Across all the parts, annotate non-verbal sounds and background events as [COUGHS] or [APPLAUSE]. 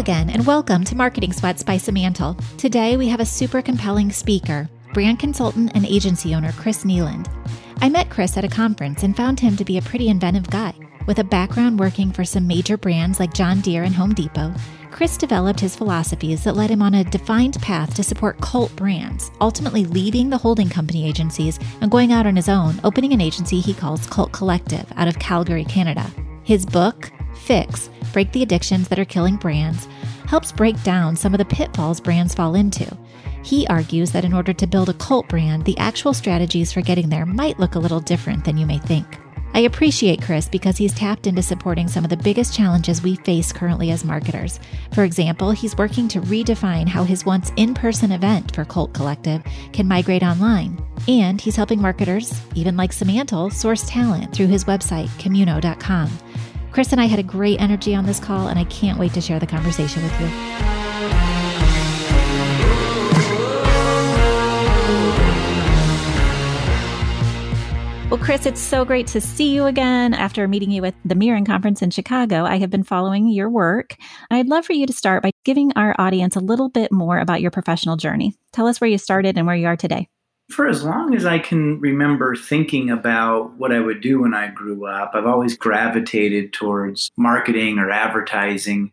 again, and welcome to Marketing Sweats by Simantel. Today, we have a super compelling speaker, brand consultant and agency owner Chris Kneeland. I met Chris at a conference and found him to be a pretty inventive guy. With a background working for some major brands like John Deere and Home Depot, Chris developed his philosophies that led him on a defined path to support cult brands, ultimately leaving the holding company agencies and going out on his own, opening an agency he calls Cult Collective out of Calgary, Canada. His book, Fix Break the Addictions That Are Killing Brands, helps break down some of the pitfalls brands fall into. He argues that in order to build a cult brand, the actual strategies for getting there might look a little different than you may think. I appreciate Chris because he's tapped into supporting some of the biggest challenges we face currently as marketers. For example, he's working to redefine how his once in person event for Cult Collective can migrate online. And he's helping marketers, even like Simantel, source talent through his website, Communo.com. Chris and I had a great energy on this call, and I can't wait to share the conversation with you. Well, Chris, it's so great to see you again after meeting you at the Mirren Conference in Chicago. I have been following your work. I'd love for you to start by giving our audience a little bit more about your professional journey. Tell us where you started and where you are today for as long as I can remember thinking about what I would do when I grew up, I've always gravitated towards marketing or advertising.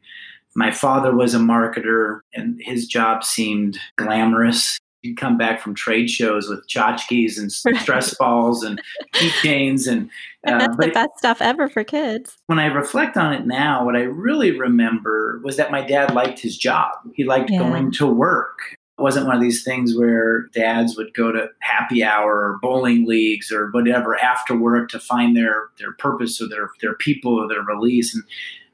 My father was a marketer, and his job seemed glamorous. He'd come back from trade shows with tchotchkes and [LAUGHS] stress balls and keychains, and uh, that's the best stuff ever for kids. When I reflect on it now, what I really remember was that my dad liked his job. He liked yeah. going to work. It wasn't one of these things where dads would go to happy hour or bowling leagues or whatever after work to find their their purpose or their their people or their release. And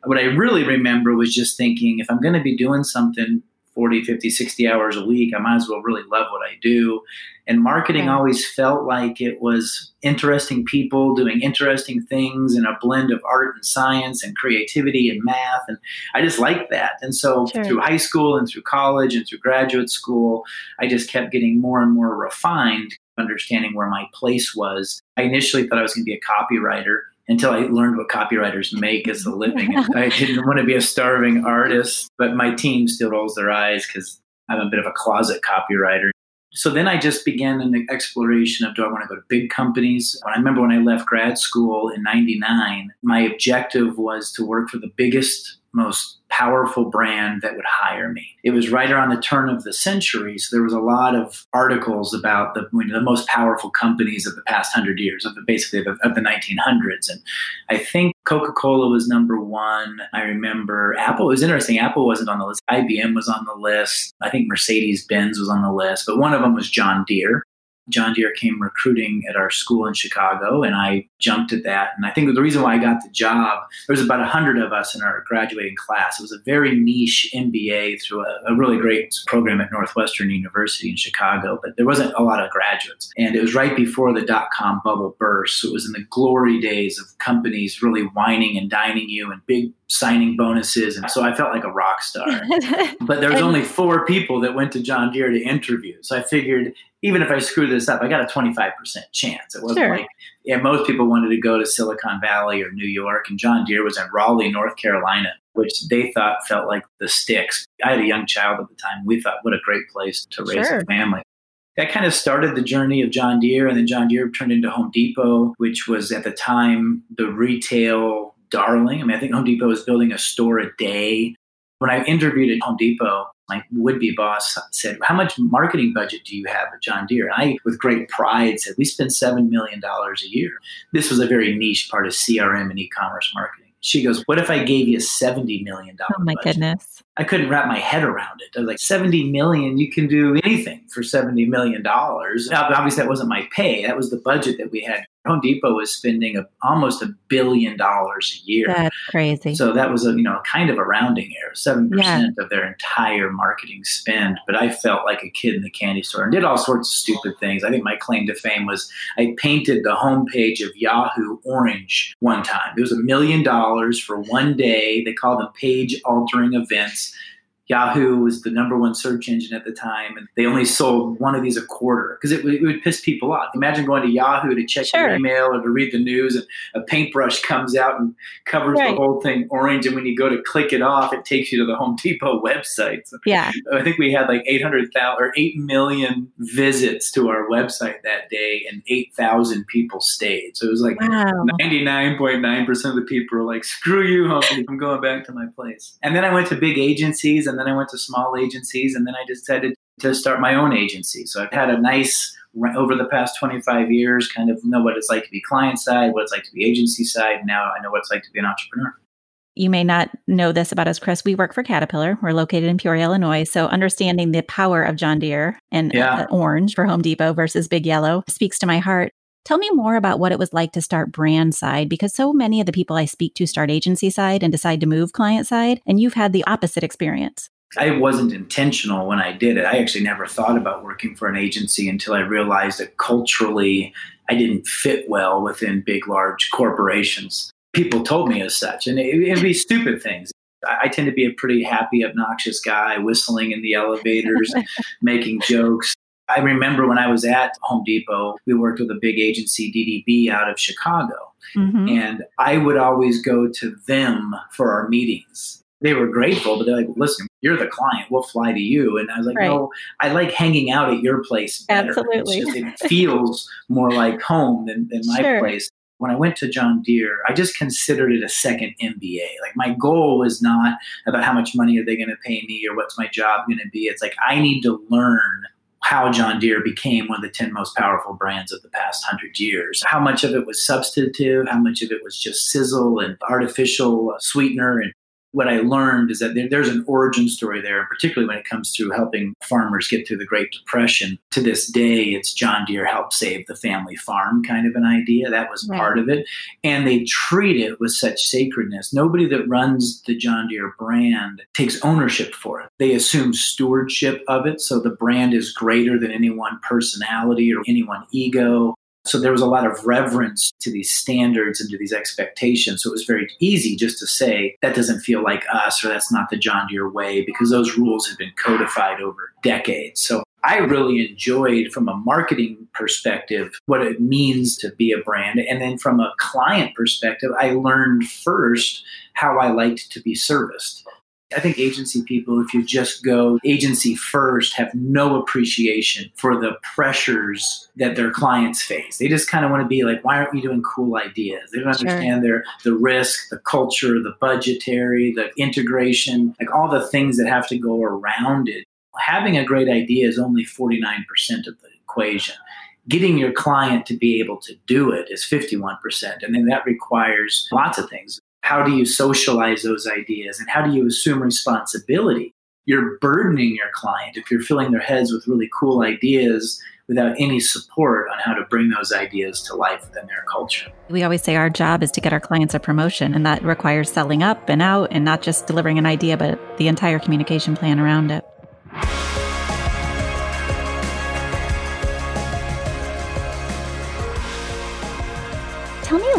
what I really remember was just thinking if I'm going to be doing something 40, 50, 60 hours a week, I might as well really love what I do. And marketing always felt like it was interesting people doing interesting things and a blend of art and science and creativity and math. And I just liked that. And so sure. through high school and through college and through graduate school, I just kept getting more and more refined, understanding where my place was. I initially thought I was going to be a copywriter until I learned what copywriters make as a living. [LAUGHS] I didn't want to be a starving artist, but my team still rolls their eyes because I'm a bit of a closet copywriter. So then I just began an exploration of do I want to go to big companies? I remember when I left grad school in 99, my objective was to work for the biggest most powerful brand that would hire me. It was right around the turn of the century, so there was a lot of articles about the, you know, the most powerful companies of the past hundred years, of the, basically of the, of the 1900s. And I think Coca-Cola was number one. I remember Apple. It was interesting. Apple wasn't on the list. IBM was on the list. I think Mercedes-Benz was on the list, but one of them was John Deere. John Deere came recruiting at our school in Chicago, and I jumped at that. And I think the reason why I got the job, there was about 100 of us in our graduating class. It was a very niche MBA through a, a really great program at Northwestern University in Chicago, but there wasn't a lot of graduates. And it was right before the dot com bubble burst. So it was in the glory days of companies really wining and dining you and big signing bonuses. And so I felt like a rock star. [LAUGHS] but there was only four people that went to John Deere to interview. So I figured even if I screw this up, I got a 25% chance. It wasn't sure. like, yeah, most people wanted to go to Silicon Valley or New York, and John Deere was in Raleigh, North Carolina, which they thought felt like the sticks. I had a young child at the time. We thought, what a great place to raise sure. a family. That kind of started the journey of John Deere, and then John Deere turned into Home Depot, which was at the time the retail darling. I mean, I think Home Depot is building a store a day. When I interviewed at Home Depot, my would-be boss said, "How much marketing budget do you have at John Deere?" And I, with great pride, said, "We spend seven million dollars a year." This was a very niche part of CRM and e-commerce marketing. She goes, "What if I gave you $70 million? Oh my budget? goodness! I couldn't wrap my head around it. I was like, seventy million, you can do anything for seventy million dollars. Obviously, that wasn't my pay. That was the budget that we had Home Depot was spending a, almost a billion dollars a year. That's crazy. So that was a you know kind of a rounding error, seven yeah. percent of their entire marketing spend. But I felt like a kid in the candy store and did all sorts of stupid things. I think my claim to fame was I painted the homepage of Yahoo orange one time. It was a million dollars for one day. They call them page altering events Yahoo was the number one search engine at the time, and they only sold one of these a quarter because it, it, would piss people off. Imagine going to Yahoo to check sure. your email or to read the news, and a paintbrush comes out and covers right. the whole thing orange, and when you go to click it off, it takes you to the Home Depot website. So yeah, I think we had like eight hundred thousand or eight million visits to our website that day, and eight thousand people stayed. So it was like ninety nine point nine percent of the people were like, "Screw you, Home I'm going back to my place." And then I went to big agencies and then I went to small agencies, and then I decided to start my own agency. So I've had a nice over the past 25 years, kind of know what it's like to be client side, what it's like to be agency side. Now I know what it's like to be an entrepreneur. You may not know this about us, Chris. We work for Caterpillar. We're located in Peoria, Illinois. So understanding the power of John Deere and yeah. orange for Home Depot versus Big Yellow speaks to my heart. Tell me more about what it was like to start brand side because so many of the people I speak to start agency side and decide to move client side, and you've had the opposite experience. I wasn't intentional when I did it. I actually never thought about working for an agency until I realized that culturally I didn't fit well within big, large corporations. People told me as such, and it, would be [LAUGHS] stupid things. I tend to be a pretty happy, obnoxious guy, whistling in the elevators, [LAUGHS] making jokes. I remember when I was at Home Depot, we worked with a big agency, DDB, out of Chicago. Mm-hmm. And I would always go to them for our meetings. They were grateful, but they're like, listen, you're the client. We'll fly to you. And I was like, right. no, I like hanging out at your place better. Absolutely. Just, it feels more like home than, than my sure. place when I went to John Deere, I just considered it a second MBA. Like my goal was not about how much money are they going to pay me or what's my job going to be. It's like I need to learn how John Deere became one of the 10 most powerful brands of the past 100 years. How much of it was substantive, how much of it was just sizzle and artificial sweetener and what I learned is that there's an origin story there, particularly when it comes to helping farmers get through the Great Depression. To this day, it's John Deere helped save the family farm kind of an idea. That was right. part of it. And they treat it with such sacredness. Nobody that runs the John Deere brand takes ownership for it. They assume stewardship of it. So the brand is greater than any one personality or any one ego. So there was a lot of reverence to these standards and to these expectations. So it was very easy just to say, that doesn't feel like us or that's not the John Deere way because those rules have been codified over decades. So I really enjoyed from a marketing perspective what it means to be a brand. And then from a client perspective, I learned first how I liked to be serviced. I think agency people, if you just go agency first, have no appreciation for the pressures that their clients face. They just kind of want to be like, why aren't we doing cool ideas? They don't understand their the risk, the culture, the budgetary, the integration, like all the things that have to go around it. Having a great idea is only 49% of the equation getting your client to be able to do it is 51%. And then that requires lots of things how do you socialize those ideas and how do you assume responsibility? You're burdening your client if you're filling their heads with really cool ideas without any support on how to bring those ideas to life within their culture. We always say our job is to get our clients a promotion, and that requires selling up and out and not just delivering an idea, but the entire communication plan around it.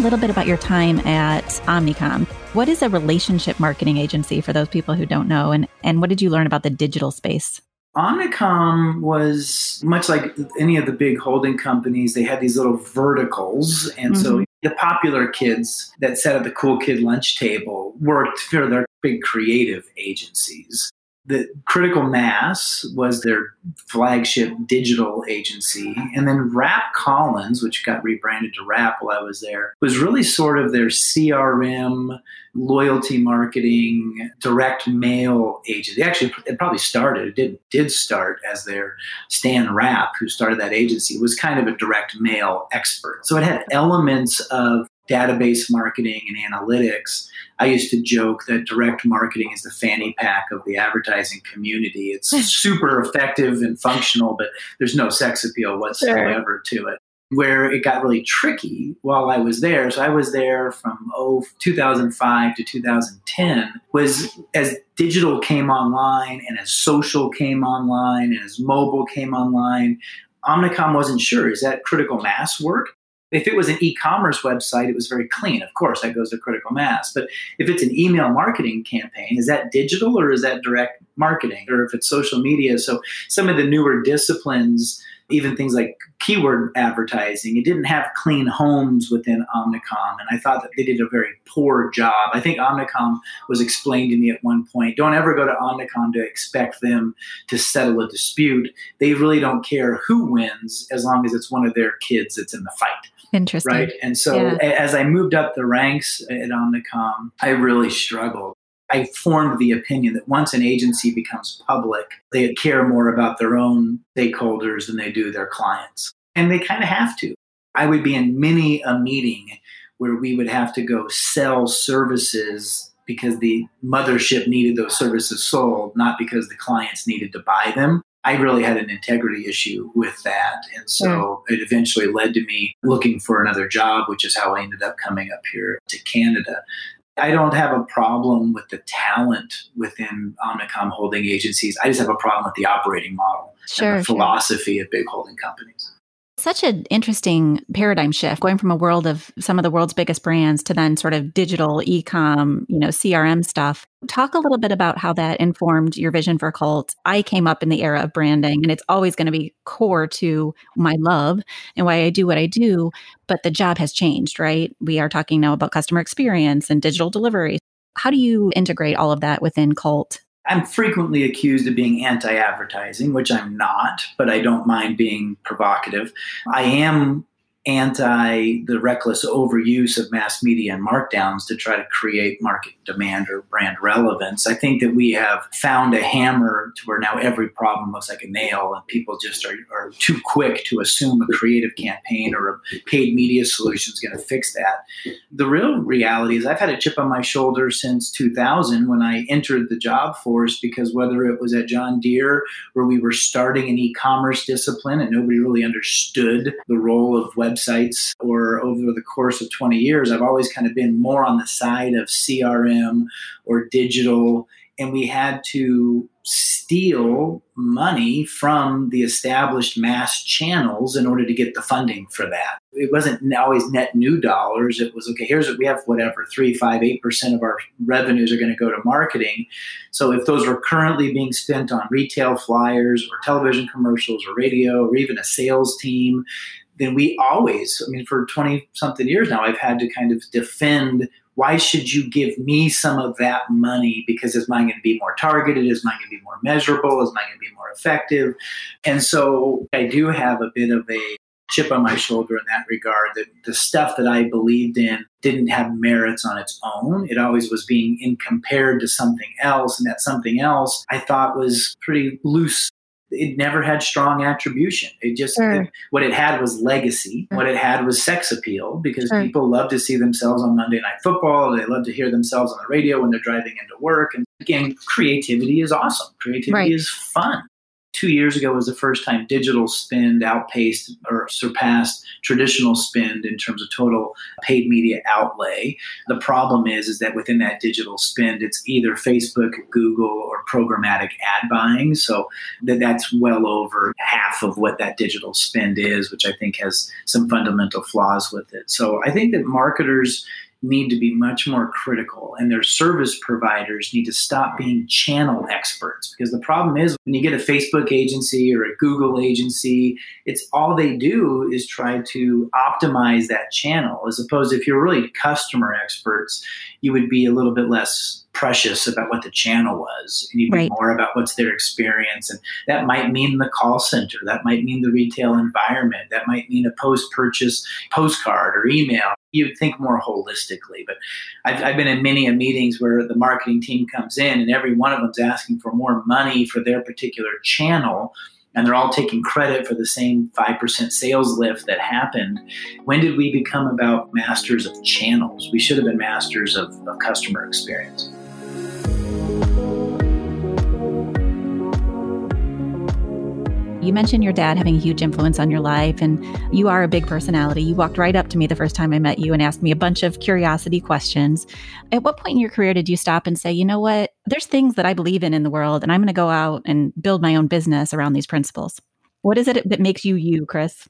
Little bit about your time at Omnicom. What is a relationship marketing agency for those people who don't know? And, and what did you learn about the digital space? Omnicom was much like any of the big holding companies, they had these little verticals. And mm-hmm. so the popular kids that sat at the cool kid lunch table worked for their big creative agencies. The Critical Mass was their flagship digital agency. And then Rapp Collins, which got rebranded to Rapp while I was there, was really sort of their CRM, loyalty marketing, direct mail agency. Actually, it probably started, it did, did start as their Stan Rapp who started that agency, was kind of a direct mail expert. So it had elements of database marketing and analytics, I used to joke that direct marketing is the fanny pack of the advertising community. It's [LAUGHS] super effective and functional, but there's no sex appeal whatsoever sure. to it. Where it got really tricky while I was there, so I was there from oh, 2005 to 2010, was as digital came online and as social came online and as mobile came online, Omnicom wasn't sure is that critical mass work? If it was an e commerce website, it was very clean. Of course, that goes to critical mass. But if it's an email marketing campaign, is that digital or is that direct marketing? Or if it's social media? So some of the newer disciplines even things like keyword advertising. It didn't have clean homes within Omnicom. And I thought that they did a very poor job. I think Omnicom was explained to me at one point don't ever go to Omnicom to expect them to settle a dispute. They really don't care who wins as long as it's one of their kids that's in the fight. Interesting. Right. And so yeah. as I moved up the ranks at Omnicom, I really struggled. I formed the opinion that once an agency becomes public, they care more about their own stakeholders than they do their clients. And they kind of have to. I would be in many a meeting where we would have to go sell services because the mothership needed those services sold, not because the clients needed to buy them. I really had an integrity issue with that. And so hmm. it eventually led to me looking for another job, which is how I ended up coming up here to Canada. I don't have a problem with the talent within Omnicom holding agencies. I just have a problem with the operating model sure, and the philosophy sure. of big holding companies such an interesting paradigm shift going from a world of some of the world's biggest brands to then sort of digital e-com you know crm stuff. Talk a little bit about how that informed your vision for cult. I came up in the era of branding and it's always going to be core to my love and why i do what i do but the job has changed right? We are talking now about customer experience and digital delivery. How do you integrate all of that within cult I'm frequently accused of being anti advertising, which I'm not, but I don't mind being provocative. I am anti the reckless overuse of mass media and markdowns to try to create market demand or brand relevance. I think that we have found a hammer to where now every problem looks like a nail, and people just are, are too quick to assume a creative campaign or a paid media solution is going to fix that. The real reality is, I've had a chip on my shoulder since 2000 when I entered the job force because whether it was at John Deere, where we were starting an e commerce discipline and nobody really understood the role of web websites or over the course of 20 years, I've always kind of been more on the side of CRM or digital. And we had to steal money from the established mass channels in order to get the funding for that. It wasn't always net new dollars. It was okay, here's what we have whatever, three, five, eight percent of our revenues are going to go to marketing. So if those were currently being spent on retail flyers or television commercials or radio or even a sales team, then we always, I mean, for 20 something years now, I've had to kind of defend why should you give me some of that money? Because is mine going to be more targeted? Is mine going to be more measurable? Is mine going to be more effective? And so I do have a bit of a chip on my shoulder in that regard that the stuff that I believed in didn't have merits on its own. It always was being in compared to something else, and that something else I thought was pretty loose it never had strong attribution. It just sure. it, what it had was legacy. Mm. What it had was sex appeal because sure. people love to see themselves on Monday Night Football. They love to hear themselves on the radio when they're driving into work. And again, creativity is awesome. Creativity right. is fun two years ago was the first time digital spend outpaced or surpassed traditional spend in terms of total paid media outlay. The problem is, is that within that digital spend, it's either Facebook, Google, or programmatic ad buying. So that that's well over half of what that digital spend is, which I think has some fundamental flaws with it. So I think that marketers need to be much more critical and their service providers need to stop being channel experts because the problem is when you get a Facebook agency or a Google agency it's all they do is try to optimize that channel as opposed if you're really customer experts you would be a little bit less precious about what the channel was and you'd be right. more about what's their experience and that might mean the call center that might mean the retail environment that might mean a post purchase postcard or email you'd think more holistically but I've, I've been in many meetings where the marketing team comes in and every one of them's asking for more money for their particular channel and they're all taking credit for the same 5% sales lift that happened. When did we become about masters of channels? We should have been masters of, of customer experience. You mentioned your dad having a huge influence on your life, and you are a big personality. You walked right up to me the first time I met you and asked me a bunch of curiosity questions. At what point in your career did you stop and say, you know what, there's things that I believe in in the world, and I'm going to go out and build my own business around these principles? What is it that makes you you, Chris?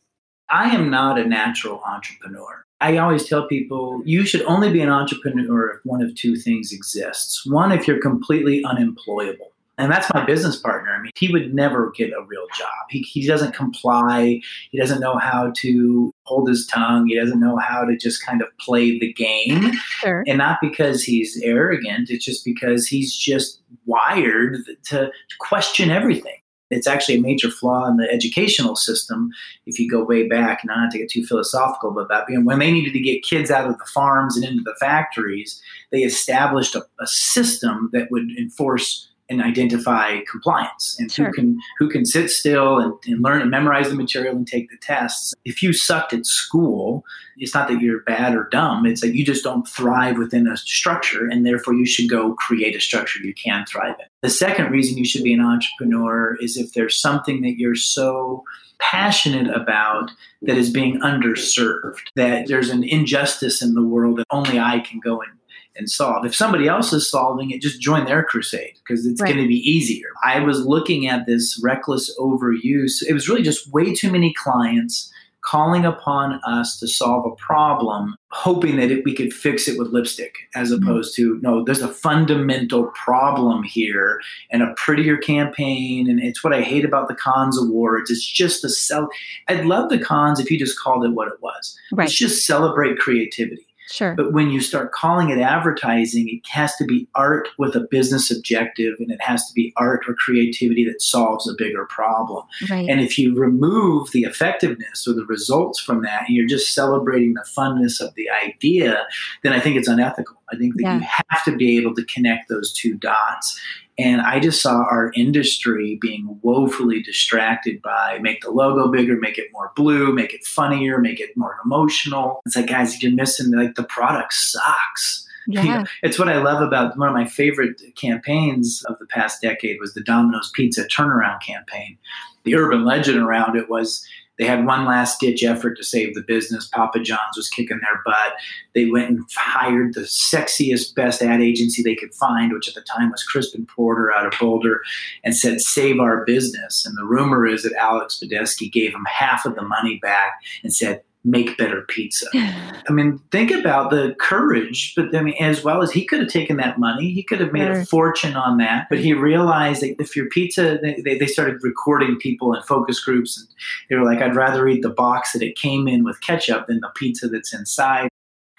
I am not a natural entrepreneur. I always tell people you should only be an entrepreneur if one of two things exists. One, if you're completely unemployable. And that's my business partner. I mean, he would never get a real job. He, he doesn't comply. He doesn't know how to hold his tongue. He doesn't know how to just kind of play the game. Sure. And not because he's arrogant, it's just because he's just wired to question everything. It's actually a major flaw in the educational system. If you go way back, not to get too philosophical about that, but when they needed to get kids out of the farms and into the factories, they established a, a system that would enforce and identify compliance and sure. who can who can sit still and, and, learn and memorize the material and take the tests. If you sucked at school, it's not that you're bad or dumb. It's that you just don't thrive within a structure, and therefore you should go create a structure you can thrive in. The second reason you should be an entrepreneur is if there's something that you're so passionate about that is being underserved, that there's an injustice in the world that only I can go and and solve. If somebody else is solving it, just join their crusade because it's right. going to be easier. I was looking at this reckless overuse. It was really just way too many clients calling upon us to solve a problem, hoping that it, we could fix it with lipstick, as mm-hmm. opposed to no, there's a fundamental problem here and a prettier campaign. And it's what I hate about the Cannes Awards. It's just a sell. I'd love the Cannes if you just called it what it was. Right. It's just celebrate creativity. Sure. But when you start calling it advertising, it has to be art with a business objective and it has to be art or creativity that solves a bigger problem. Right. And if you remove the effectiveness or the results from that and you're just celebrating the funness of the idea, then I think it's unethical. I think that yeah. you have to be able to connect those two dots. And I just saw our industry being woefully distracted by make the logo bigger, make it more blue, make it funnier, make it more emotional. It's like, guys, you're missing like the product sucks. Yeah. [LAUGHS] You know, it's what I love about one of my favorite campaigns of the past decade was the Domino's Pizza turnaround campaign. The urban legend around it was they had one last ditch effort to save the business. Papa John's was kicking their butt. They went and hired the sexiest, best ad agency they could find, which at the time was Crispin Porter out of Boulder, and said, Save our business. And the rumor is that Alex Bogusky gave them half of the money back and said, make better pizza. [LAUGHS] I mean, think about the courage, but I mean, as well as he could have taken that money, he could have made a fortune on that. But he realized that if your pizza, they, they started recording people in focus groups, and they were like, I'd rather eat the box that it came in with ketchup than the pizza that's inside.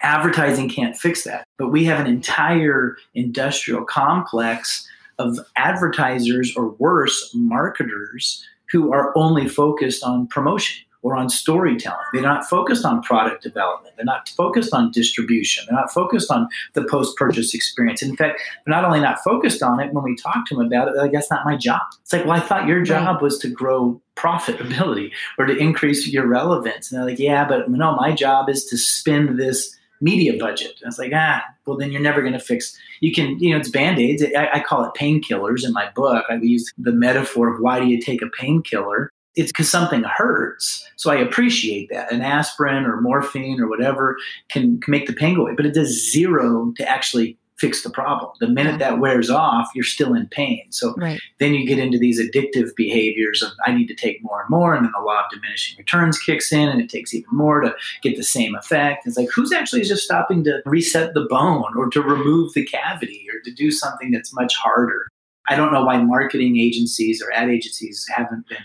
Advertising can't fix that. But we have an entire industrial complex of advertisers or worse, marketers who are only focused on promotion or on storytelling. They're not focused on product development. They're not focused on distribution. They're not focused on the post purchase experience. In fact, they're not only not focused on it, when we talk to them about it, like, that's not my job. It's like, well, I thought your job was to grow profitability or to increase your relevance. And they're like, yeah, but no, my job is to spend this media budget. And was like, ah, well, then you're never going to fix. You can, you know, it's band aids. I, I, call it painkillers in my book. I use the metaphor of why do you take a painkiller? It's because something hurts. So I appreciate that. An aspirin or morphine or whatever can, can make the pain go away, but it does zero to actually fix the problem. The minute that wears off, you're still in pain. So right. then you get into these addictive behaviors of I need to take more and more, and then the law of diminishing returns kicks in, and it takes even more to get the same effect. It's like who's actually just stopping to reset the bone or to remove the cavity or to do something that's much harder. I don't know why marketing agencies or ad agencies haven't been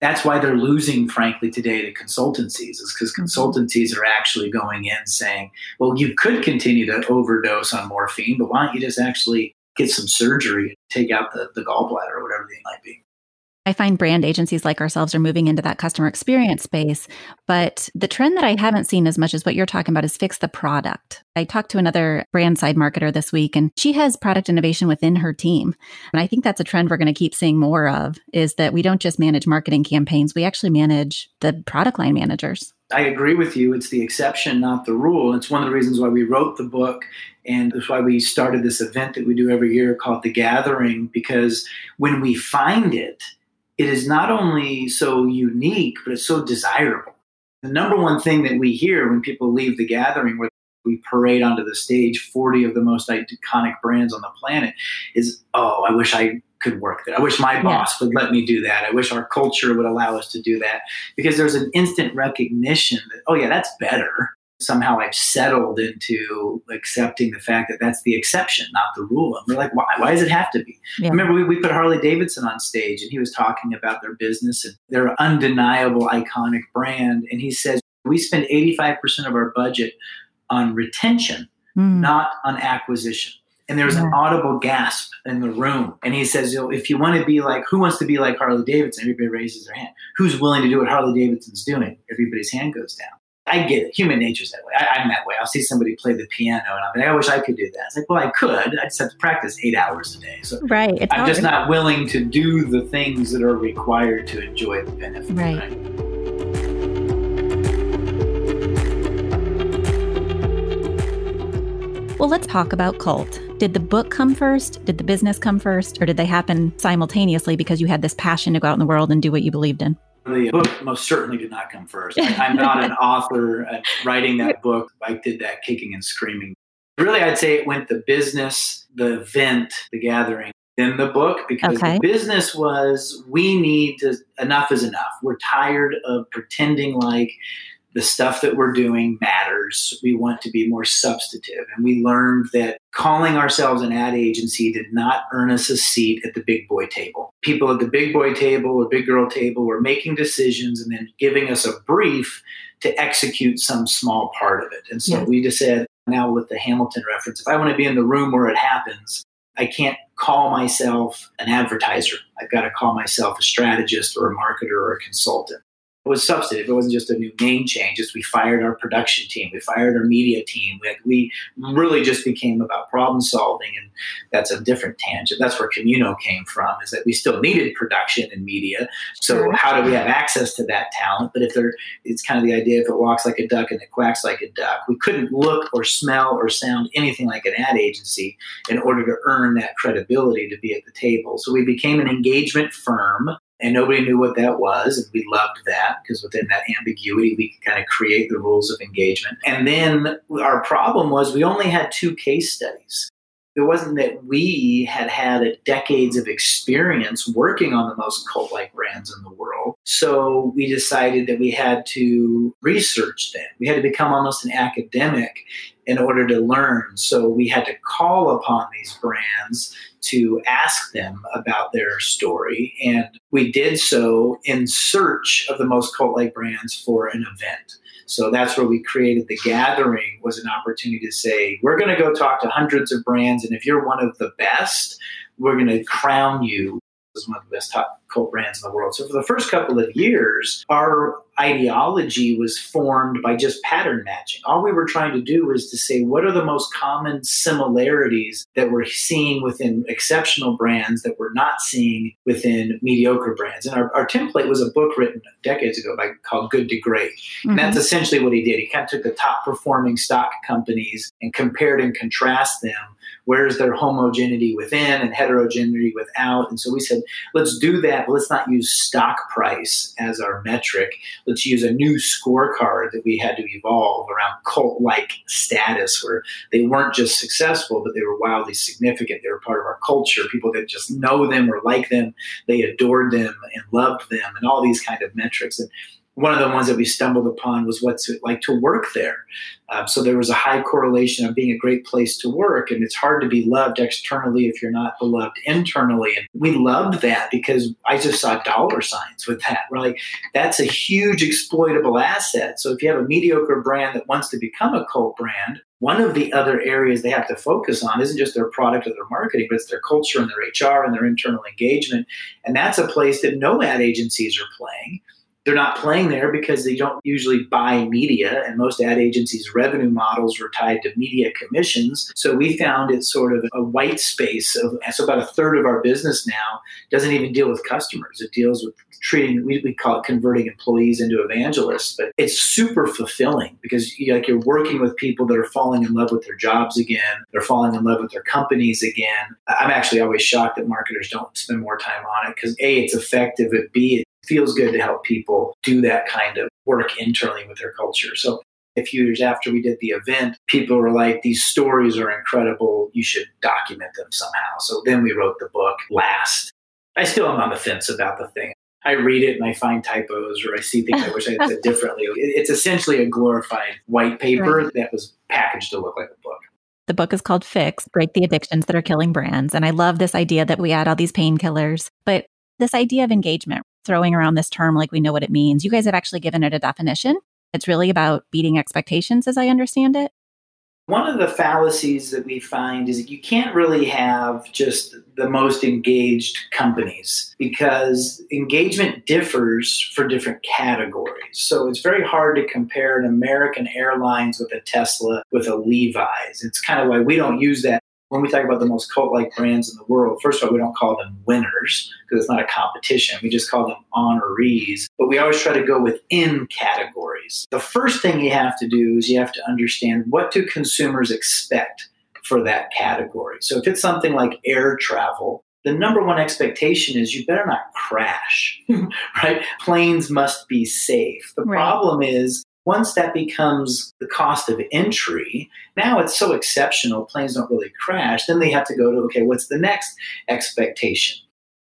that's why they're losing, frankly, today to consultancies, is because mm-hmm. consultancies are actually going in saying, well, you could continue to overdose on morphine, but why don't you just actually get some surgery and take out the, the gallbladder or whatever they might be? I find brand agencies like ourselves are moving into that customer experience space. But the trend that I haven't seen as much as what you're talking about is fix the product. I talked to another brand side marketer this week and she has product innovation within her team. And I think that's a trend we're going to keep seeing more of is that we don't just manage marketing campaigns, we actually manage the product line managers. I agree with you. It's the exception, not the rule. It's one of the reasons why we wrote the book. And that's why we started this event that we do every year called The Gathering, because when we find it, it is not only so unique, but it's so desirable. The number one thing that we hear when people leave the gathering where we parade onto the stage 40 of the most iconic brands on the planet is, oh, I wish I could work there. I wish my boss yeah. would let me do that. I wish our culture would allow us to do that because there's an instant recognition that, oh, yeah, that's better. Somehow I've settled into accepting the fact that that's the exception, not the rule. And we're like, why? Why does it have to be? Yeah. Remember, we, we put Harley Davidson on stage and he was talking about their business and their undeniable, iconic brand. And he says, we spend 85% of our budget on retention, mm. not on acquisition. And there was yeah. an audible gasp in the room. And he says, you know, if you want to be like, who wants to be like Harley Davidson? Everybody raises their hand. Who's willing to do what Harley Davidson's doing? Everybody's hand goes down. I get it. Human nature's that way. I, am that way. I'll see somebody play the piano and I'm like, I wish I could do that. It's like, well, I could. I just have to practice eight hours a day. So right. It's I'm hard. just not willing to do the things that are required to enjoy the benefit. Right. right? Well, let's talk about Cult. Did the book come first? Did the business come first? Or did they happen simultaneously because you had this passion to go out in the world and do what you believed in? The book most certainly did not come first. I'm not an [LAUGHS] author uh, writing that book. I did that kicking and screaming. Really, I'd say it went the business, the event, the gathering, then the book because okay. the business was we need to, enough is enough. We're tired of pretending like the stuff that we're doing matters. We want to be more substantive. And we learned that calling ourselves an ad agency did not earn us a seat at the big boy table. People at the big boy table or big girl table were making decisions and then giving us a brief to execute some small part of it. And so we just said, now with the Hamilton reference, if I want to be in the room where it happens, I can't call myself an advertiser. I've got to call myself a strategist or a marketer or a consultant was substantive. It wasn't just a new name change. As we fired our production team, we fired our media team. We, we really just became about problem solving, and that's a different tangent. That's where Communo came from. Is that we still needed production and media. So sure. how do we have access to that talent? But if there, it's kind of the idea: if it walks like a duck and it quacks like a duck, we couldn't look or smell or sound anything like an ad agency in order to earn that credibility to be at the table. So we became an engagement firm and nobody knew what that was and we loved that because within that ambiguity we could kind of create the rules of engagement and then our problem was we only had two case studies it wasn't that we had had decades of experience working on the most cult like brands in the world. So we decided that we had to research them. We had to become almost an academic in order to learn. So we had to call upon these brands to ask them about their story. And we did so in search of the most cult like brands for an event. So that's where we created the gathering was an opportunity to say, we're going to go talk to hundreds of brands. And if you're one of the best, we're going to crown you as one of the best top cult brands in the world. So for the first couple of years, our ideology was formed by just pattern matching. All we were trying to do was to say what are the most common similarities that we're seeing within exceptional brands that we're not seeing within mediocre brands. And our, our template was a book written decades ago by called Good to Great. Mm-hmm. And that's mm-hmm. essentially what he did. He kind of took the top performing stock companies and compared and contrast them where's their homogeneity within and heterogeneity without. And so we said, let's do that, but let's not use stock price as our metric. Let's use a new scorecard that we had to evolve around cult like status, where they weren't just successful, but they were wildly significant. They were part of our culture. People that just know them or like them, they adored them and loved them, and all these kind of metrics. And one of the ones that we stumbled upon was what's it like to work there. Um, so there was a high correlation of being a great place to work, and it's hard to be loved externally if you're not beloved internally. And we loved that because I just saw dollar signs with that. We're like, that's a huge exploitable asset. So if you have a mediocre brand that wants to become a cult brand, one of the other areas they have to focus on isn't just their product or their marketing, but it's their culture and their HR and their internal engagement. And that's a place that no ad agencies are playing they're not playing there because they don't usually buy media, and most ad agencies' revenue models were tied to media commissions. So we found it sort of a white space of so about a third of our business now doesn't even deal with customers. It deals with treating we, we call it converting employees into evangelists, but it's super fulfilling because you, like you're working with people that are falling in love with their jobs again, they're falling in love with their companies again. I'm actually always shocked that marketers don't spend more time on it because a it's effective, at b feels good to help people do that kind of work internally with their culture. So a few years after we did the event, people were like, These stories are incredible. You should document them somehow. So then we wrote the book last. I still am on the fence about the thing. I read it and I find typos or I see things I wish I had said [LAUGHS] differently. It's essentially a glorified white paper right. that was packaged to look like a book. The book is called Fix Break the Addictions That Are Killing Brands. And I love this idea that we add all these painkillers. But this idea of engagement, throwing around this term like we know what it means, you guys have actually given it a definition. It's really about beating expectations, as I understand it. One of the fallacies that we find is that you can't really have just the most engaged companies because engagement differs for different categories. So it's very hard to compare an American Airlines with a Tesla with a Levi's. It's kind of why we don't use that when we talk about the most cult like brands in the world, first of all, we don't call them winners because it's not a competition. We just call them honorees. But we always try to go within categories. The first thing you have to do is you have to understand what do consumers expect for that category. So if it's something like air travel, the number one expectation is you better not crash, [LAUGHS] right? Planes must be safe. The right. problem is once that becomes the cost of entry, now it's so exceptional, planes don't really crash. Then they have to go to, okay, what's the next expectation?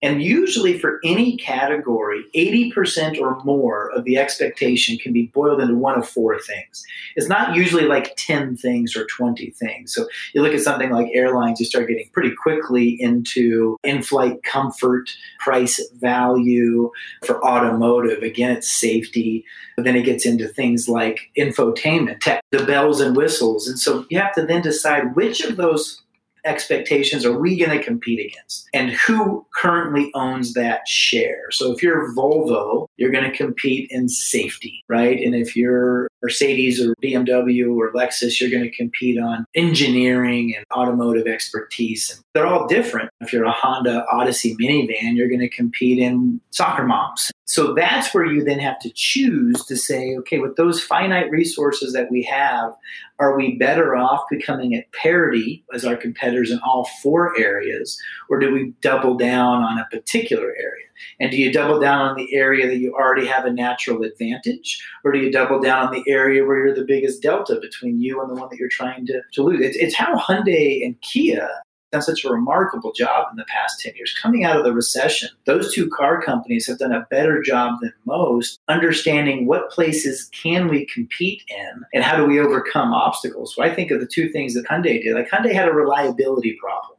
And usually, for any category, 80% or more of the expectation can be boiled into one of four things. It's not usually like 10 things or 20 things. So, you look at something like airlines, you start getting pretty quickly into in flight comfort, price value. For automotive, again, it's safety. But then it gets into things like infotainment, tech, the bells and whistles. And so, you have to then decide which of those expectations are we going to compete against? And who currently owns that share? So if you're volvo you're going to compete in safety right? And if you're mercedes or bmw or lexus you're going to compete on engineering and automotive expertise. And they're all different. If you're a honda odyssey minivan you're going to compete in soccer moms. So that's where you then have to choose to say, okay, with those finite resources that we have, are we better off becoming at parity as our competitors in all four areas, or do we double down on a particular area? And do you double down on the area that you already have a natural advantage, or do you double down on the area where you're the biggest delta between you and the one that you're trying to, to lose? It's, it's how Hyundai and Kia done such a remarkable job in the past 10 years. Coming out of the recession, those two car companies have done a better job than most understanding what places can we compete in and how do we overcome obstacles. So I think of the two things that Hyundai did. Like Hyundai had a reliability problem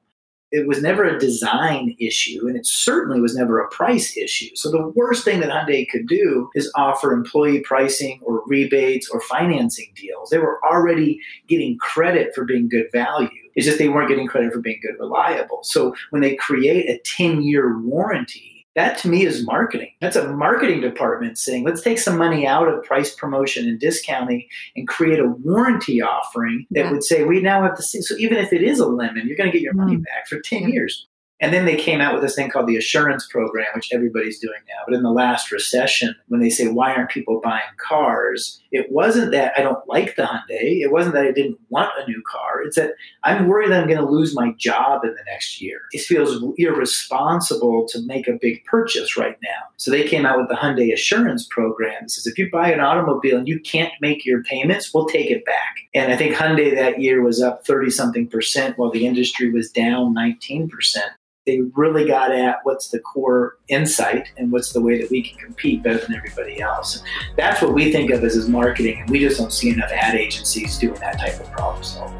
it was never a design issue and it certainly was never a price issue. So the worst thing that Hyundai could do is offer employee pricing or rebates or financing deals. They were already getting credit for being good value. It's just they weren't getting credit for being good reliable. So when they create a 10 year warranty, that to me is marketing. That's a marketing department saying, let's take some money out of price promotion and discounting and create a warranty offering that yeah. would say, we now have to see. So even if it is a lemon, you're going to get your money mm. back for 10 years. And then they came out with this thing called the assurance program, which everybody's doing now. But in the last recession, when they say, why aren't people buying cars? It wasn't that I don't like the Hyundai. It wasn't that I didn't want a new car. It's that I'm worried that I'm going to lose my job in the next year. It feels irresponsible to make a big purchase right now. So they came out with the Hyundai assurance program. It says, if you buy an automobile and you can't make your payments, we'll take it back. And I think Hyundai that year was up 30 something percent while the industry was down 19 percent they really got at what's the core insight and what's the way that we can compete better than everybody else. And that's what we think of as, as marketing, and we just don't see enough ad agencies doing that type of problem solving.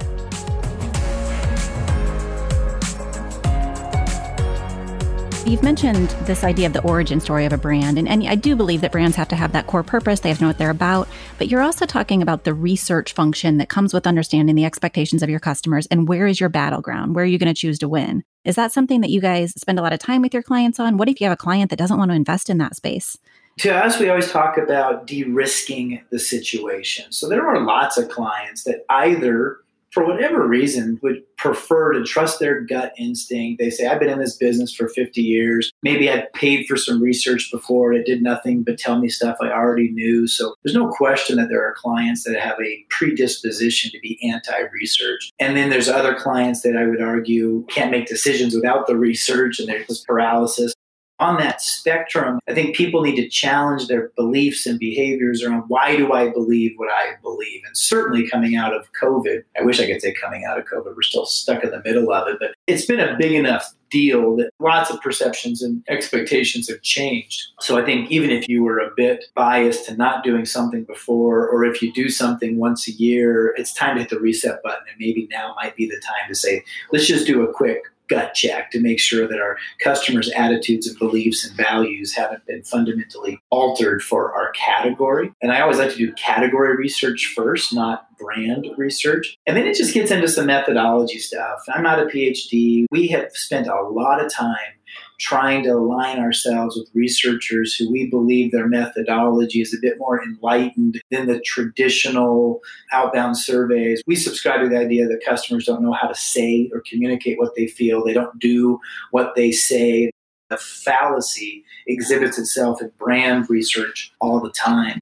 You've mentioned this idea of the origin story of a brand, and, and I do believe that brands have to have that core purpose. They have to know what they're about. But you're also talking about the research function that comes with understanding the expectations of your customers and where is your battleground? Where are you going to choose to win? Is that something that you guys spend a lot of time with your clients on? What if you have a client that doesn't want to invest in that space? To us, we always talk about de risking the situation. So there are lots of clients that either for whatever reason, would prefer to trust their gut instinct. They say, I've been in this business for 50 years. Maybe I'd paid for some research before. It did nothing but tell me stuff I already knew. So there's no question that there are clients that have a predisposition to be anti research. And then there's other clients that I would argue can't make decisions without the research and there's this paralysis on that spectrum, I think people need to challenge their beliefs and behaviors around why do I believe what I believe? And certainly coming out of COVID, I wish I could say coming out of COVID, we're still stuck in the middle of it, but it's been a big enough deal that lots of perceptions and expectations have changed. So I think even if you were a bit biased to not doing something before, or if you do something once a year, it's time to hit the reset button. And maybe now might be the time to say, let's just do a quick gut check to make sure that our customers' attitudes and beliefs and values haven't been fundamentally altered for our category. And I always like to do category research first, not brand research. And then it just gets into some methodology stuff. I'm not a PhD. We have spent a lot of time trying to align ourselves with researchers who we believe their methodology is a bit more enlightened than the traditional outbound surveys. We subscribe to the idea that customers don't know how to say or communicate what they feel, they don't do what they say. The fallacy exhibits itself in brand research all the time.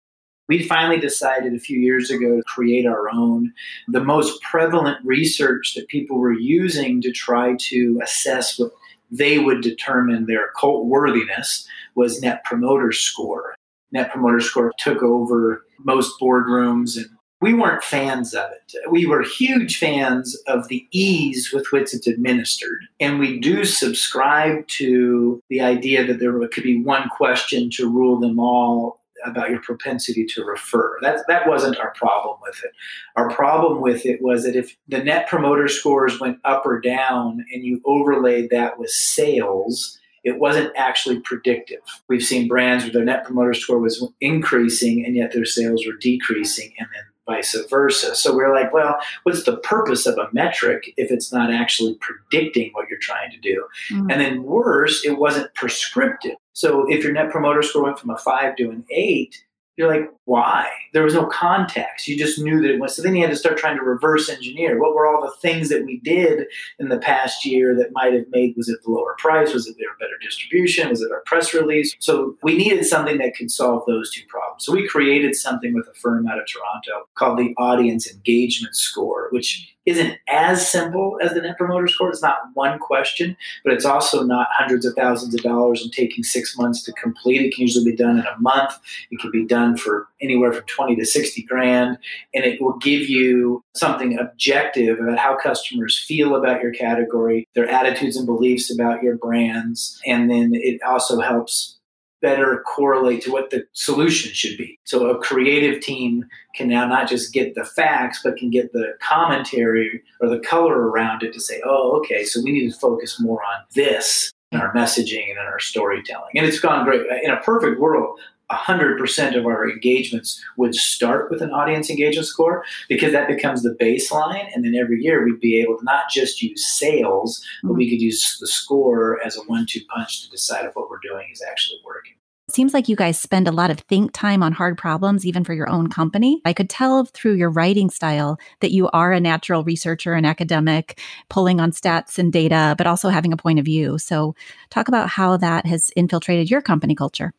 We finally decided a few years ago to create our own. The most prevalent research that people were using to try to assess what they would determine their cult worthiness was net promoter score. Net promoter score took over most boardrooms and we weren't fans of it. We were huge fans of the ease with which it's administered. And we do subscribe to the idea that there could be one question to rule them all about your propensity to refer. That that wasn't our problem with it. Our problem with it was that if the net promoter scores went up or down and you overlaid that with sales, it wasn't actually predictive. We've seen brands where their net promoter score was increasing and yet their sales were decreasing and then vice versa. So we're like, well, what's the purpose of a metric if it's not actually predicting what you're trying to do? Mm-hmm. And then worse, it wasn't prescriptive. So if your net promoter score went from a five to an eight, you're like, why? There was no context. You just knew that it was. So then you had to start trying to reverse engineer. What were all the things that we did in the past year that might have made, was it the lower price? Was it their better distribution? Was it our press release? So we needed something that could solve those two problems. So we created something with a firm out of Toronto called the Audience Engagement Score, which isn't as simple as the Net Promoter Score. It's not one question, but it's also not hundreds of thousands of dollars and taking six months to complete. It can usually be done in a month. It can be done for anywhere from 20 to 60 grand. And it will give you something objective about how customers feel about your category, their attitudes and beliefs about your brands. And then it also helps better correlate to what the solution should be. So a creative team can now not just get the facts, but can get the commentary or the color around it to say, oh, okay, so we need to focus more on this in our messaging and in our storytelling. And it's gone great. In a perfect world, 100% of our engagements would start with an audience engagement score because that becomes the baseline. And then every year we'd be able to not just use sales, but we mm-hmm. could use the score as a one two punch to decide if what we're doing is actually working. It seems like you guys spend a lot of think time on hard problems, even for your own company. I could tell through your writing style that you are a natural researcher and academic, pulling on stats and data, but also having a point of view. So, talk about how that has infiltrated your company culture.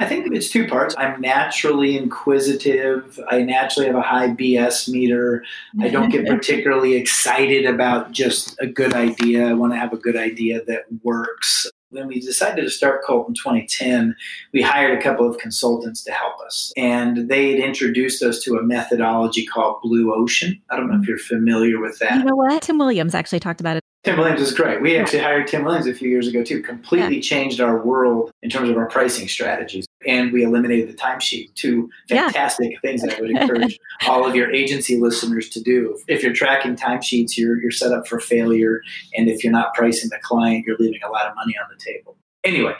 I think it's two parts. I'm naturally inquisitive. I naturally have a high BS meter. I don't get [LAUGHS] particularly excited about just a good idea. I want to have a good idea that works. When we decided to start Cult in 2010, we hired a couple of consultants to help us. And they had introduced us to a methodology called Blue Ocean. I don't know if you're familiar with that. You know what? Tim Williams actually talked about it. Tim Williams is great. We actually hired Tim Williams a few years ago too. Completely yeah. changed our world in terms of our pricing strategies. And we eliminated the timesheet. Two fantastic yeah. things that I would encourage [LAUGHS] all of your agency listeners to do. If you're tracking timesheets, you're you're set up for failure. And if you're not pricing the client, you're leaving a lot of money on the table. Anyway,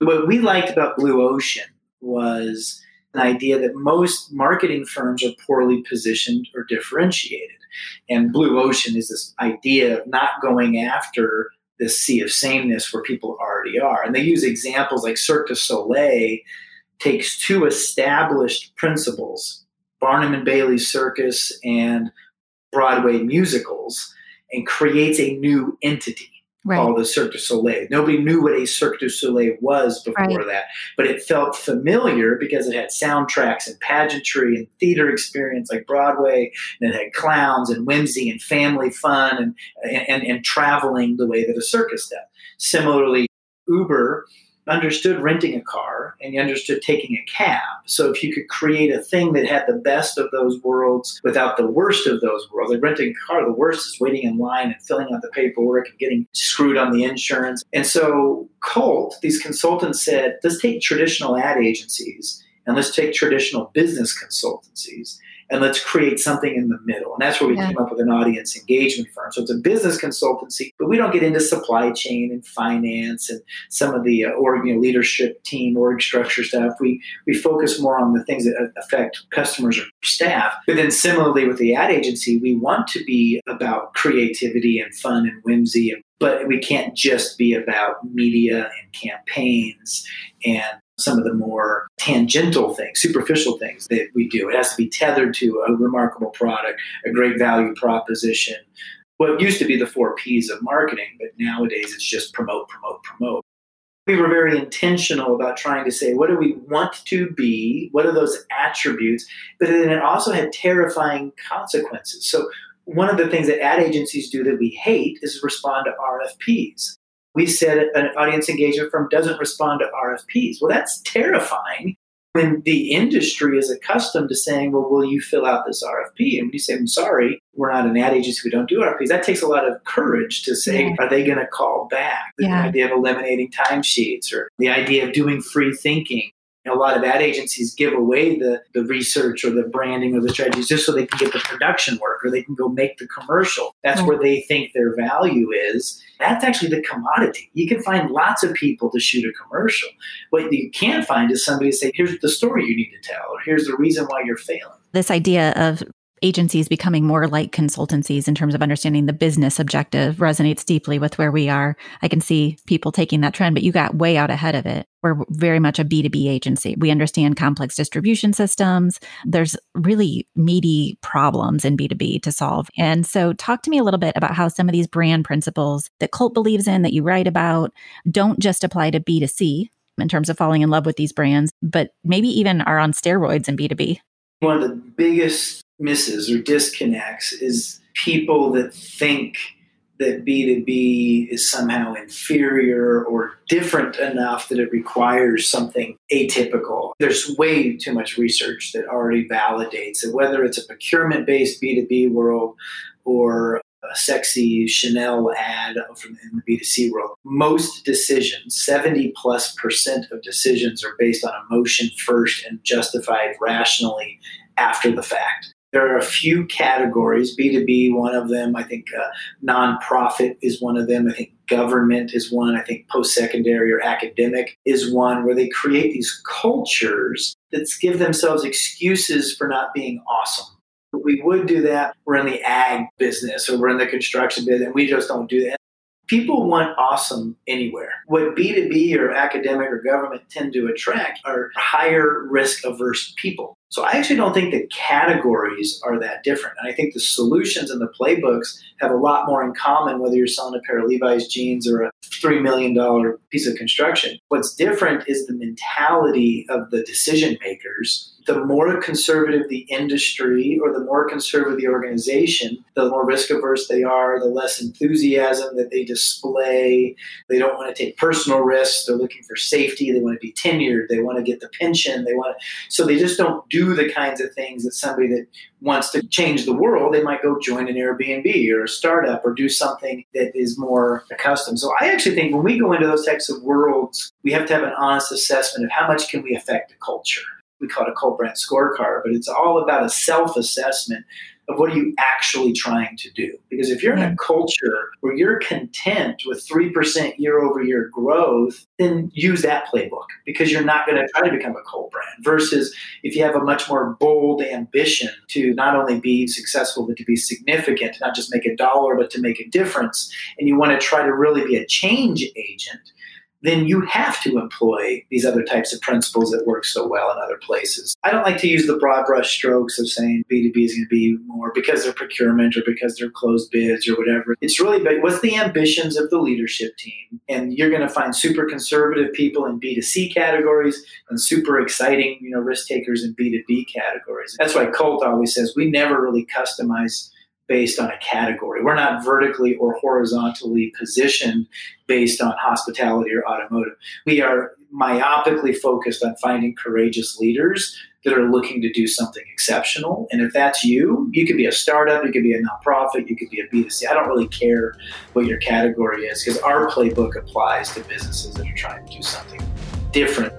what we liked about Blue Ocean was an idea that most marketing firms are poorly positioned or differentiated. And Blue Ocean is this idea of not going after this sea of sameness where people already are. And they use examples like Cirque du Soleil takes two established principles, Barnum and Bailey Circus and Broadway musicals, and creates a new entity right. called the Cirque du Soleil. Nobody knew what a Cirque du Soleil was before right. that, but it felt familiar because it had soundtracks and pageantry and theater experience like Broadway, and it had clowns and whimsy and family fun and, and, and, and traveling the way that a circus does. Similarly, Uber understood renting a car and you understood taking a cab. So if you could create a thing that had the best of those worlds without the worst of those worlds, like renting a car, the worst is waiting in line and filling out the paperwork and getting screwed on the insurance. And so Cult, these consultants said, let's take traditional ad agencies and let's take traditional business consultancies and let's create something in the middle. And that's where we yeah. came up with an audience engagement firm. So it's a business consultancy, but we don't get into supply chain and finance and some of the uh, org, you know, leadership team, org structure stuff. We we focus more on the things that affect customers or staff. But then similarly with the ad agency, we want to be about creativity and fun and whimsy but we can't just be about media and campaigns and some of the more tangential things, superficial things that we do. It has to be tethered to a remarkable product, a great value proposition. What used to be the four P's of marketing, but nowadays it's just promote, promote, promote. We were very intentional about trying to say, what do we want to be? What are those attributes? But then it also had terrifying consequences. So, one of the things that ad agencies do that we hate is respond to RFPs we said an audience engagement firm doesn't respond to RFPs. Well, that's terrifying when the industry is accustomed to saying, well, will you fill out this RFP? And when you say, I'm sorry, we're not an ad agency, we don't do RFPs, that takes a lot of courage to say, yeah. are they going to call back? The yeah. idea of eliminating timesheets or the idea of doing free thinking a lot of ad agencies give away the, the research or the branding or the strategies just so they can get the production work or they can go make the commercial. That's mm-hmm. where they think their value is. That's actually the commodity. You can find lots of people to shoot a commercial. What you can't find is somebody to say, here's the story you need to tell, or here's the reason why you're failing. This idea of agencies becoming more like consultancies in terms of understanding the business objective resonates deeply with where we are. I can see people taking that trend, but you got way out ahead of it. We're very much a B2B agency. We understand complex distribution systems. There's really meaty problems in B2B to solve. And so, talk to me a little bit about how some of these brand principles that Cult believes in, that you write about, don't just apply to B2C in terms of falling in love with these brands, but maybe even are on steroids in B2B. One of the biggest misses or disconnects is people that think that B2B is somehow inferior or different enough that it requires something atypical. There's way too much research that already validates that whether it's a procurement based B2B world or a sexy Chanel ad from in the B2C world. Most decisions, 70 plus percent of decisions are based on emotion first and justified rationally after the fact. There are a few categories, B2B, one of them. I think uh, nonprofit is one of them. I think government is one. I think post secondary or academic is one where they create these cultures that give themselves excuses for not being awesome. We would do that. We're in the ag business or we're in the construction business, and we just don't do that. People want awesome anywhere. What B2B or academic or government tend to attract are higher risk averse people. So I actually don't think the categories are that different. And I think the solutions and the playbooks have a lot more in common whether you're selling a pair of Levi's jeans or a $3 million piece of construction. What's different is the mentality of the decision makers the more conservative the industry or the more conservative the organization, the more risk averse they are, the less enthusiasm that they display. They don't want to take personal risks. They're looking for safety. They want to be tenured. They want to get the pension. They want to, so they just don't do the kinds of things that somebody that wants to change the world, they might go join an Airbnb or a startup or do something that is more accustomed. So I actually think when we go into those types of worlds, we have to have an honest assessment of how much can we affect the culture we call it a Cult Brand scorecard, but it's all about a self assessment of what are you actually trying to do. Because if you're in a mm-hmm. culture where you're content with 3% year over year growth, then use that playbook because you're not going to try to become a Cult Brand. Versus if you have a much more bold ambition to not only be successful, but to be significant, to not just make a dollar, but to make a difference, and you want to try to really be a change agent then you have to employ these other types of principles that work so well in other places. I don't like to use the broad brush strokes of saying B2B is going to be more because they're procurement or because they're closed bids or whatever. It's really about what's the ambitions of the leadership team. And you're going to find super conservative people in B2C categories and super exciting, you know, risk takers in B2B categories. That's why Cult always says we never really customize based on a category. We're not vertically or horizontally positioned based on hospitality or automotive. We are myopically focused on finding courageous leaders that are looking to do something exceptional. And if that's you, you could be a startup, you could be a nonprofit, you could be a B2C. I don't really care what your category is because our playbook applies to businesses that are trying to do something different.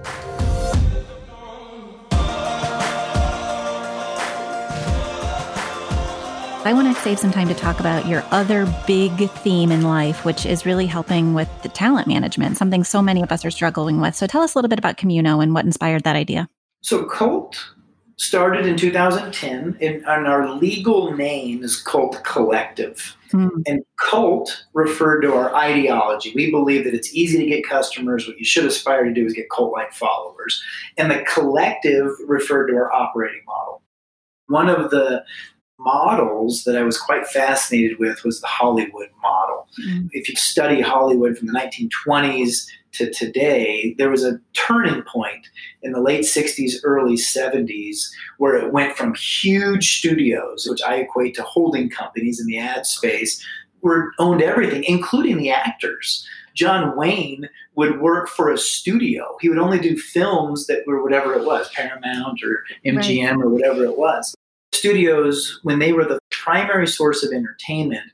I want to save some time to talk about your other big theme in life, which is really helping with the talent management, something so many of us are struggling with. So tell us a little bit about Communo and what inspired that idea. So Cult started in 2010, and, and our legal name is Cult Collective. Mm. And cult referred to our ideology. We believe that it's easy to get customers. What you should aspire to do is get cult like followers. And the collective referred to our operating model. One of the models that I was quite fascinated with was the Hollywood model. Mm. If you study Hollywood from the 1920s to today, there was a turning point in the late 60s, early 70s, where it went from huge studios, which I equate to holding companies in the ad space, were owned everything, including the actors. John Wayne would work for a studio. He would only do films that were whatever it was, Paramount or MGM right. or whatever it was. Studios, when they were the primary source of entertainment,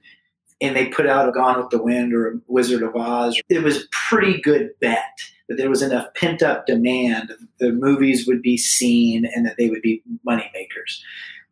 and they put out a Gone with the Wind or a Wizard of Oz. It was a pretty good bet that there was enough pent up demand the movies would be seen and that they would be moneymakers.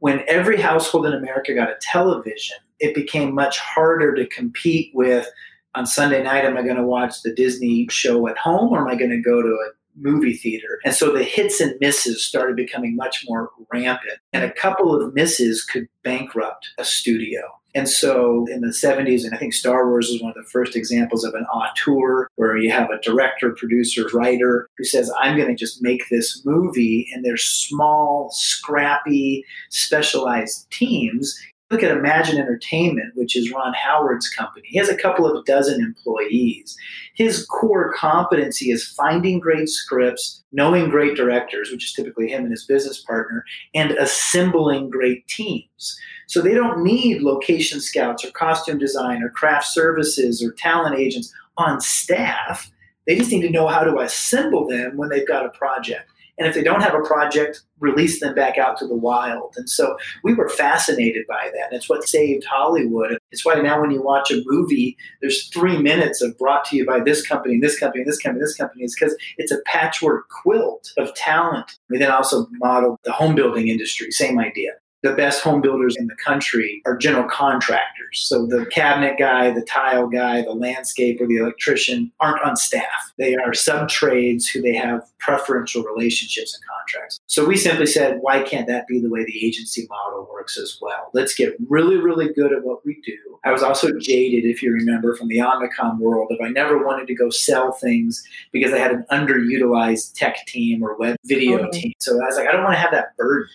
When every household in America got a television, it became much harder to compete with on Sunday night, am I going to watch the Disney show at home or am I going to go to a movie theater. And so the hits and misses started becoming much more rampant. And a couple of misses could bankrupt a studio. And so in the 70s, and I think Star Wars is one of the first examples of an auteur where you have a director, producer, writer who says, I'm going to just make this movie. And there's small, scrappy, specialized teams. Look at Imagine Entertainment, which is Ron Howard's company. He has a couple of dozen employees. His core competency is finding great scripts, knowing great directors, which is typically him and his business partner, and assembling great teams. So they don't need location scouts or costume design or craft services or talent agents on staff. They just need to know how to assemble them when they've got a project. And if they don't have a project, release them back out to the wild. And so we were fascinated by that. It's what saved Hollywood. It's why now when you watch a movie, there's three minutes of brought to you by this company, this company, this company, this company. It's because it's a patchwork quilt of talent. We then also modeled the home building industry, same idea the best home builders in the country are general contractors. So the cabinet guy, the tile guy, the landscaper, the electrician aren't on staff. They are sub trades who they have preferential relationships and contracts. So we simply said, why can't that be the way the agency model works as well? Let's get really, really good at what we do. I was also jaded, if you remember, from the Omnicom world if I never wanted to go sell things because I had an underutilized tech team or web video okay. team. So I was like, I don't want to have that burden.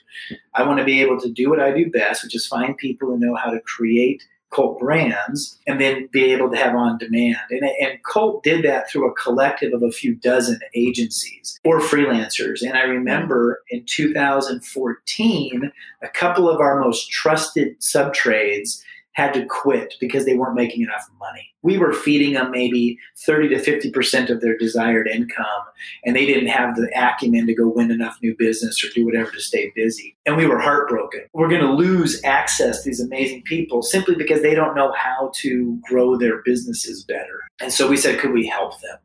I want to be able to do what I do best, which is find people who know how to create cult brands and then be able to have on demand. And, and Cult did that through a collective of a few dozen agencies or freelancers. And I remember in 2014, a couple of our most trusted sub trades had to quit because they weren't making enough money. We were feeding them maybe 30 to 50% of their desired income, and they didn't have the acumen to go win enough new business or do whatever to stay busy. And we were heartbroken. We're going to lose access to these amazing people simply because they don't know how to grow their businesses better. And so we said, could we help them?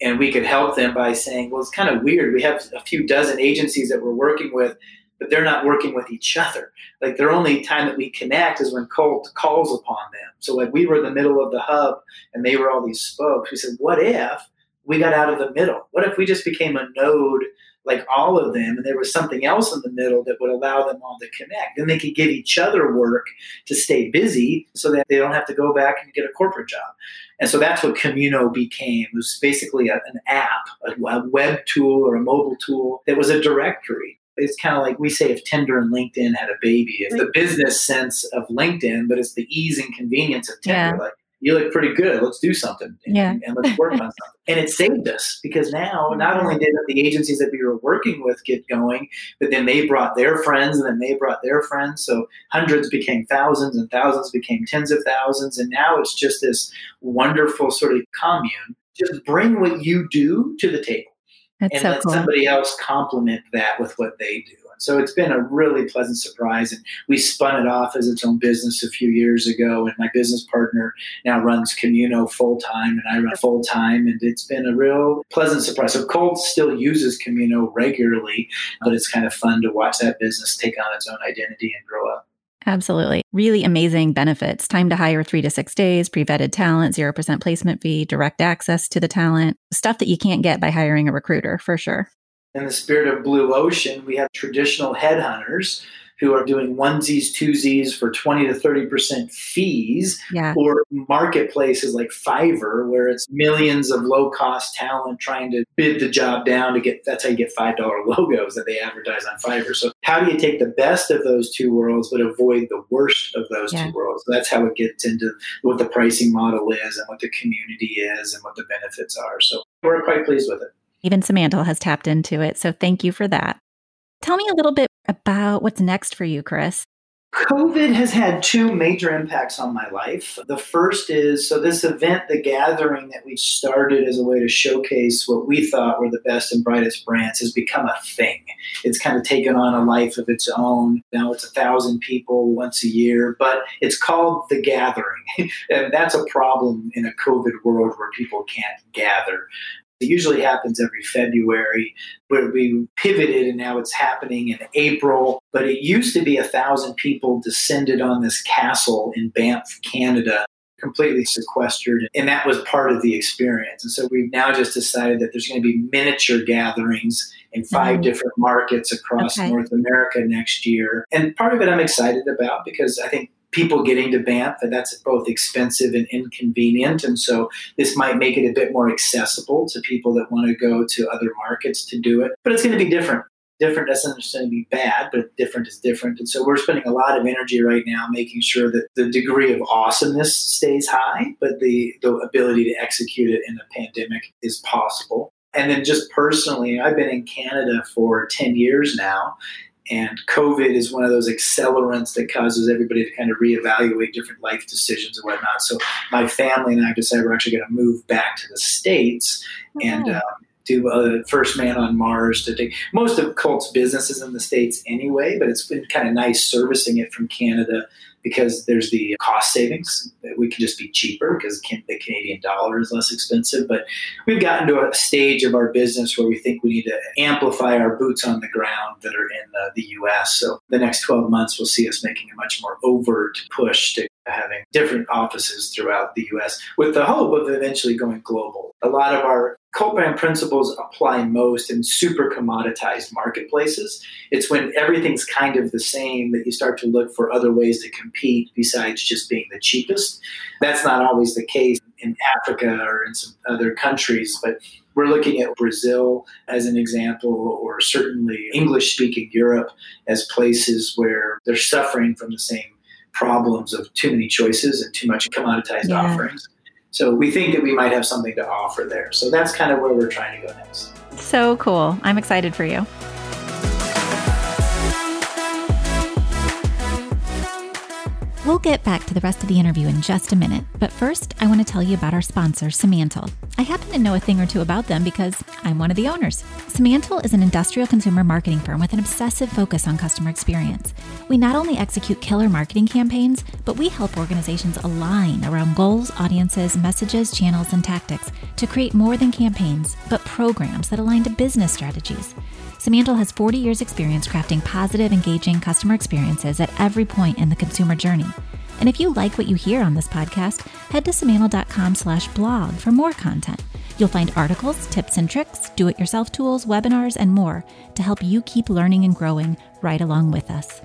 And we could help them by saying, well, it's kind of weird. We have a few dozen agencies that we're working with but they're not working with each other. Like their only time that we connect is when Cult calls upon them. So like we were in the middle of the hub and they were all these spokes. We said, what if we got out of the middle? What if we just became a node like all of them and there was something else in the middle that would allow them all to connect? Then they could give each other work to stay busy so that they don't have to go back and get a corporate job. And so that's what Communo became. It was basically a, an app, a, a web tool or a mobile tool that was a directory it's kind of like we say if Tinder and LinkedIn had a baby. It's the business sense of LinkedIn, but it's the ease and convenience of Tinder. Yeah. Like you look pretty good. Let's do something. And, yeah. and let's work on something. And it saved us because now [LAUGHS] not only did the agencies that we were working with get going, but then they brought their friends and then they brought their friends. So hundreds became thousands and thousands became tens of thousands. And now it's just this wonderful sort of commune. Just bring what you do to the table. That's and so let cool. somebody else complement that with what they do. And so it's been a really pleasant surprise. And we spun it off as its own business a few years ago. And my business partner now runs Communo full time, and I run full time. And it's been a real pleasant surprise. So Cult still uses Communo regularly, but it's kind of fun to watch that business take on its own identity and grow up. Absolutely. Really amazing benefits. Time to hire three to six days, pre vetted talent, 0% placement fee, direct access to the talent, stuff that you can't get by hiring a recruiter for sure. In the spirit of Blue Ocean, we have traditional headhunters who are doing onesies, twosies for 20 to 30% fees, yeah. or marketplaces like Fiverr, where it's millions of low cost talent trying to bid the job down to get that's how you get $5 [LAUGHS] logos that they advertise on Fiverr. So, how do you take the best of those two worlds but avoid the worst of those yeah. two worlds? So that's how it gets into what the pricing model is and what the community is and what the benefits are. So, we're quite pleased with it. Even Samantha has tapped into it. So, thank you for that. Tell me a little bit about what's next for you, Chris. COVID has had two major impacts on my life. The first is so, this event, the gathering that we started as a way to showcase what we thought were the best and brightest brands, has become a thing. It's kind of taken on a life of its own. Now it's a thousand people once a year, but it's called the gathering. [LAUGHS] and that's a problem in a COVID world where people can't gather. It usually happens every February, where we pivoted and now it's happening in April. But it used to be a thousand people descended on this castle in Banff, Canada, completely sequestered. And that was part of the experience. And so we've now just decided that there's going to be miniature gatherings in 5 Mhm. different markets across Okay. North America next year. And part of it I'm excited about because I think people getting to Banff, and that's both expensive and inconvenient. And so this might make it a bit more accessible to people that want to go to other markets to do it. But it's going to be different. Different doesn't necessarily be bad, but different is different. And so we're spending a lot of energy right now making sure that the degree of awesomeness stays high, but the, the ability to execute it in a pandemic is possible. And then just personally, I've been in Canada for 10 years now. And COVID is one of those accelerants that causes everybody to kind of reevaluate different life decisions and whatnot. So my family and I decided we're actually going to move back to the States and um, do a first man on Mars to take most of Cult's businesses in the States anyway, but it's been kind of nice servicing it from Canada because there's the cost savings. We can just be cheaper because the Canadian dollar is less expensive. But we've gotten to a stage of our business where we think we need to amplify our boots on the ground that are in the, the US. So the next 12 months will see us making a much more overt push to having different offices throughout the US with the hope of eventually going global. A lot of our Cult brand principles apply most in super commoditized marketplaces. It's when everything's kind of the same that you start to look for other ways to compete besides just being the cheapest. That's not always the case in Africa or in some other countries, but we're looking at Brazil as an example, or certainly English speaking Europe as places where they're suffering from the same problems of too many choices and too much commoditized Yeah. offerings. So we think that we might have something to offer there. So that's kind of where we're trying to go next. So cool. I'm excited for you. We'll get back to the rest of the interview in just a minute, but first, I want to tell you about our sponsor, Simantel. I happen to know a thing or two about them because I'm one of the owners. Simantel is an industrial consumer marketing firm with an obsessive focus on customer experience. We not only execute killer marketing campaigns, but we help organizations align around goals, audiences, messages, channels, and tactics to create more than campaigns, but programs that align to business strategies. Simantel has 40 years experience crafting positive, engaging customer experiences at every point in the consumer journey. And if you like what you hear on this podcast, head to simantel.com slash blog for more content. You'll find articles, tips and tricks, do-it-yourself tools, webinars, and more to help you keep learning and growing right along with us.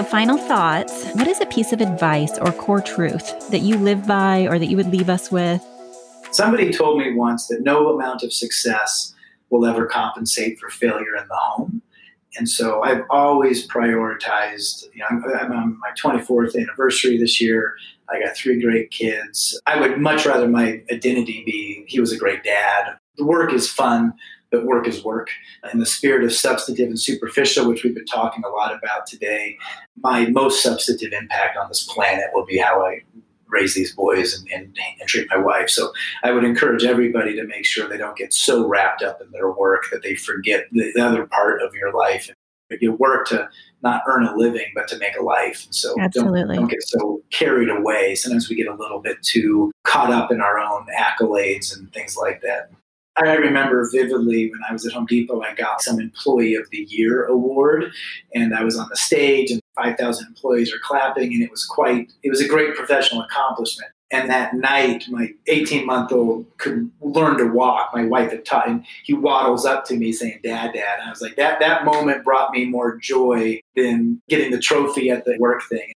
So, final thoughts. What is a piece of advice or core truth that you live by or that you would leave us with? Somebody told me once that no amount of success will ever compensate for failure in the home. And so I've always prioritized, you know, I'm, I'm on my 24th anniversary this year. I got three great kids. I would much rather my identity be he was a great dad. The work is fun, but work is work. In the spirit of substantive and superficial, which we've been talking a lot about today, my most substantive impact on this planet will be how I raise these boys and, and, and, treat my wife. So I would encourage everybody to make sure they don't get so wrapped up in their work that they forget the, the other part of your life. You work to not earn a living, but to make a life. So Absolutely. Don't, don't get so carried away. Sometimes we get a little bit too caught up in our own accolades and things like that. I remember vividly when I was at Home Depot, I got some Employee of the Year award, and I was on the stage, and 5,000 employees are clapping, and it was quite, it was a great professional accomplishment. And that night, my 18 month old could learn to walk. My wife had taught him. He waddles up to me saying, Dad, Dad. And I was like, that, that moment brought me more joy than getting the trophy at the work thing.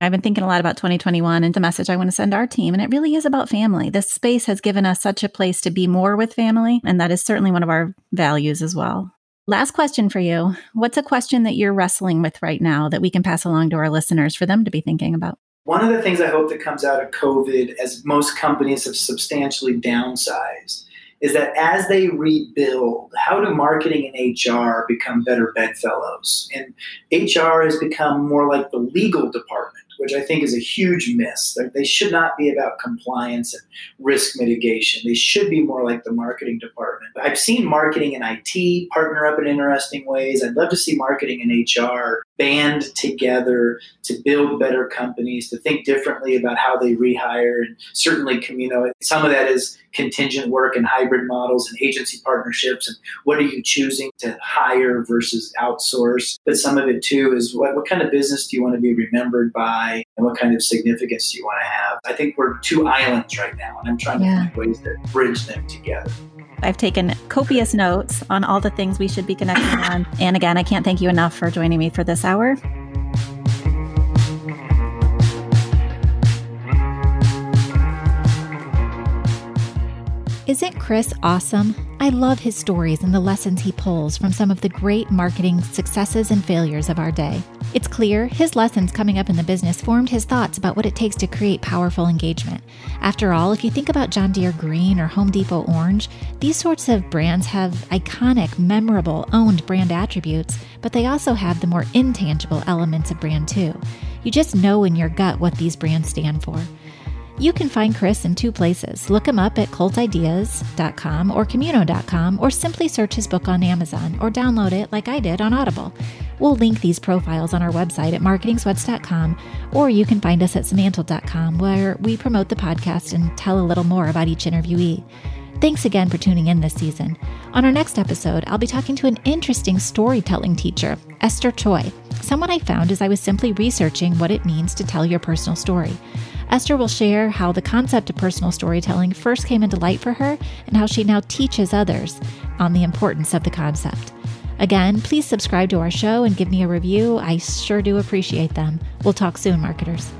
I've been thinking a lot about 2021 and the message I want to send our team. And it really is about family. This space has given us such a place to be more with family. And that is certainly one of our values as well. Last question for you. What's a question that you're wrestling with right now that we can pass along to our listeners for them to be thinking about? One of the things I hope that comes out of COVID, as most companies have substantially downsized, is that as they rebuild, how do marketing and HR become better bedfellows? And HR has become more like the legal department which I think is a huge miss. They should not be about compliance and risk mitigation. They should be more like the marketing department. I've seen marketing and IT partner up in interesting ways. I'd love to see marketing and HR band together to build better companies, to think differently about how they rehire. And certainly, you know, some of that is contingent work and hybrid models and agency partnerships. And what are you choosing to hire versus outsource? But some of it too is what, what kind of business do you want to be remembered by? And what kind of significance do you want to have? I think we're two islands right now, and I'm trying to yeah. find ways to bridge them together. I've taken copious notes on all the things we should be connecting on. [COUGHS] And again, I can't thank you enough for joining me for this hour. Isn't Chris awesome? I love his stories and the lessons he pulls from some of the great marketing successes and failures of our day. It's clear his lessons coming up in the business formed his thoughts about what it takes to create powerful engagement. After all, if you think about John Deere Green or Home Depot Orange, these sorts of brands have iconic, memorable, owned brand attributes, but they also have the more intangible elements of brand too. You just know in your gut what these brands stand for. You can find Chris in two places. Look him up at cultideas.com or communo.com or simply search his book on Amazon or download it like I did on Audible. We'll link these profiles on our website at marketingsweats.com or you can find us at simantel.com where we promote the podcast and tell a little more about each interviewee. Thanks again for tuning in this season. On our next episode, I'll be talking to an interesting storytelling teacher, Esther Choi, someone I found as I was simply researching what it means to tell your personal story. Esther will share how the concept of personal storytelling first came into light for her and how she now teaches others on the importance of the concept. Again, please subscribe to our show and give me a review. I sure do appreciate them. We'll talk soon, marketers.